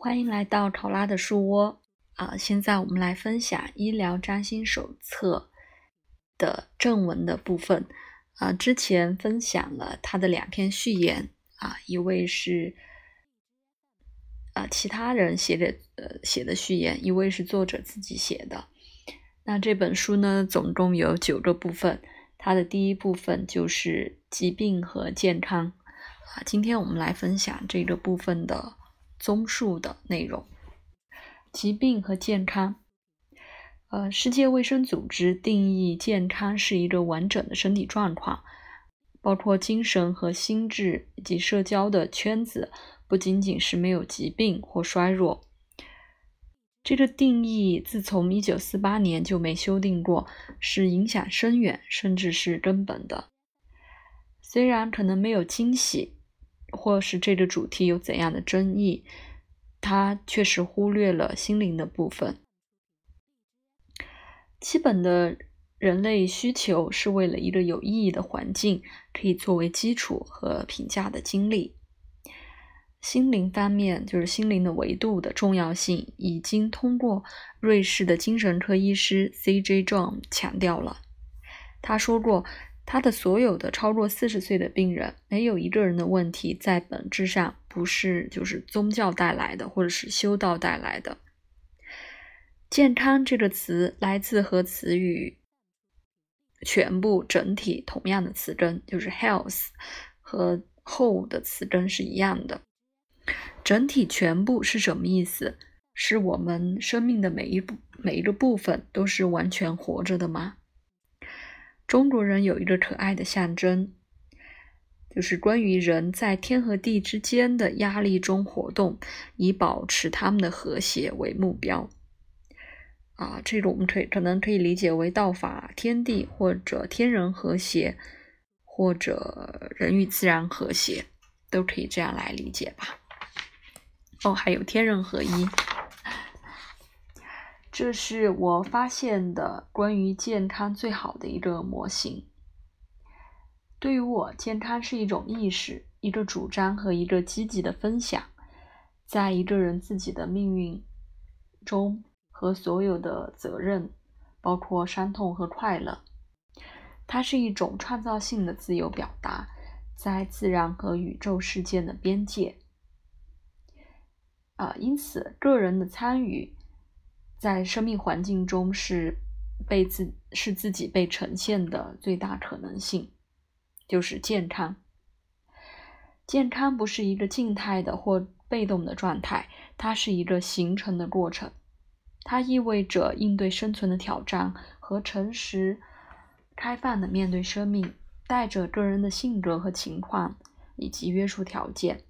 欢迎来到考拉的树窝啊！现在我们来分享《医疗占星手册》的正文的部分啊。之前分享了他的两篇序言啊，一位是啊其他人写的呃写的序言，一位是作者自己写的。那这本书呢，总共有九个部分。它的第一部分就是疾病和健康啊。今天我们来分享这个部分的。综述的内容：疾病和健康。呃，世界卫生组织定义健康是一个完整的身体状况，包括精神和心智以及社交的圈子，不仅仅是没有疾病或衰弱。这个定义自从一九四八年就没修订过，是影响深远，甚至是根本的。虽然可能没有惊喜。或是这个主题有怎样的争议，它确实忽略了心灵的部分。基本的人类需求是为了一个有意义的环境，可以作为基础和评价的经历。心灵方面，就是心灵的维度的重要性，已经通过瑞士的精神科医师 C.J. John 强调了。他说过。他的所有的超过四十岁的病人，没有一个人的问题在本质上不是就是宗教带来的，或者是修道带来的。健康这个词来自和词语全部整体同样的词根，就是 health 和 whole 的词根是一样的。整体全部是什么意思？是我们生命的每一部每一个部分都是完全活着的吗？中国人有一个可爱的象征，就是关于人在天和地之间的压力中活动，以保持他们的和谐为目标。啊，这种我们可以可能可以理解为道法天地，或者天人和谐，或者人与自然和谐，都可以这样来理解吧。哦，还有天人合一。这是我发现的关于健康最好的一个模型。对于我，健康是一种意识、一个主张和一个积极的分享，在一个人自己的命运中和所有的责任，包括伤痛和快乐。它是一种创造性的自由表达，在自然和宇宙事件的边界。啊，因此，个人的参与。在生命环境中是被自是自己被呈现的最大可能性，就是健康。健康不是一个静态的或被动的状态，它是一个形成的过程。它意味着应对生存的挑战和诚实、开放的面对生命，带着个人的性格和情况以及约束条件。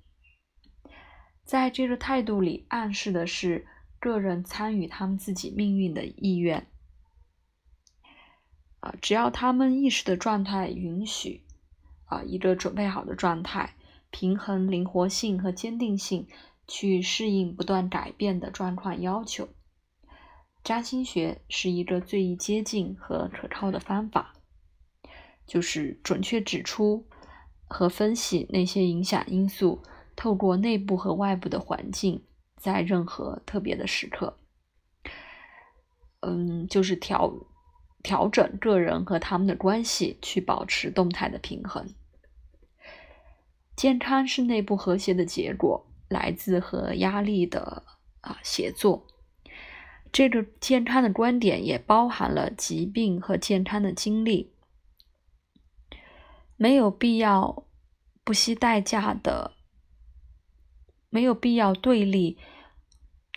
在这个态度里，暗示的是。个人参与他们自己命运的意愿，啊，只要他们意识的状态允许，啊，一个准备好的状态，平衡灵活性和坚定性，去适应不断改变的状况要求。占星学是一个最易接近和可靠的方法，就是准确指出和分析那些影响因素，透过内部和外部的环境。在任何特别的时刻，嗯，就是调调整个人和他们的关系，去保持动态的平衡。健康是内部和谐的结果，来自和压力的啊协作。这个健康的观点也包含了疾病和健康的经历，没有必要不惜代价的。没有必要对立，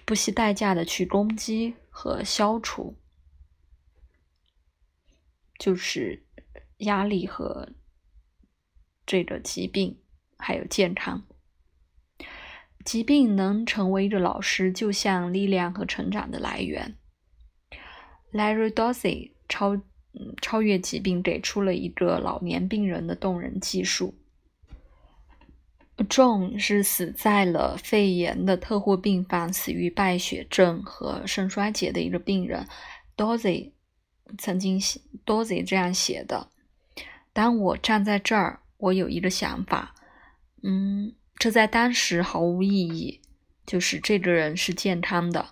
不惜代价的去攻击和消除，就是压力和这个疾病，还有健康。疾病能成为一个老师，就像力量和成长的来源。Larry Dossey 超超越疾病，给出了一个老年病人的动人技术。John 是死在了肺炎的特护病房，死于败血症和肾衰竭的一个病人。Dozy 曾经写，Dozy 这样写的：“当我站在这儿，我有一个想法，嗯，这在当时毫无意义，就是这个人是健康的。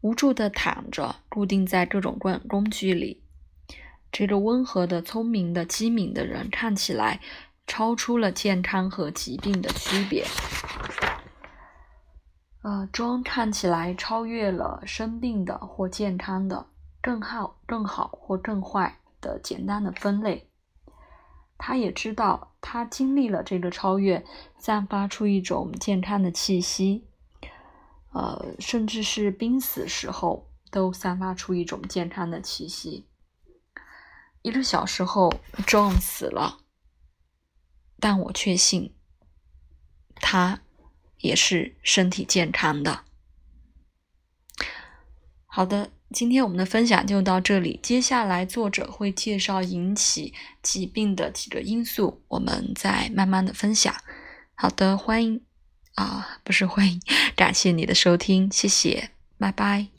无助的躺着，固定在各种工工具里。这个温和的、聪明的、机敏的人，看起来超出了健康和疾病的区别。呃，装看起来超越了生病的或健康的，更好、更好或更坏的简单的分类。他也知道，他经历了这个超越，散发出一种健康的气息。呃，甚至是濒死时候都散发出一种健康的气息。一个小时后，John 死了，但我确信他也是身体健康的。好的，今天我们的分享就到这里。接下来，作者会介绍引起疾病的几个因素，我们再慢慢的分享。好的，欢迎。啊，不是欢迎，感谢你的收听，谢谢，拜拜。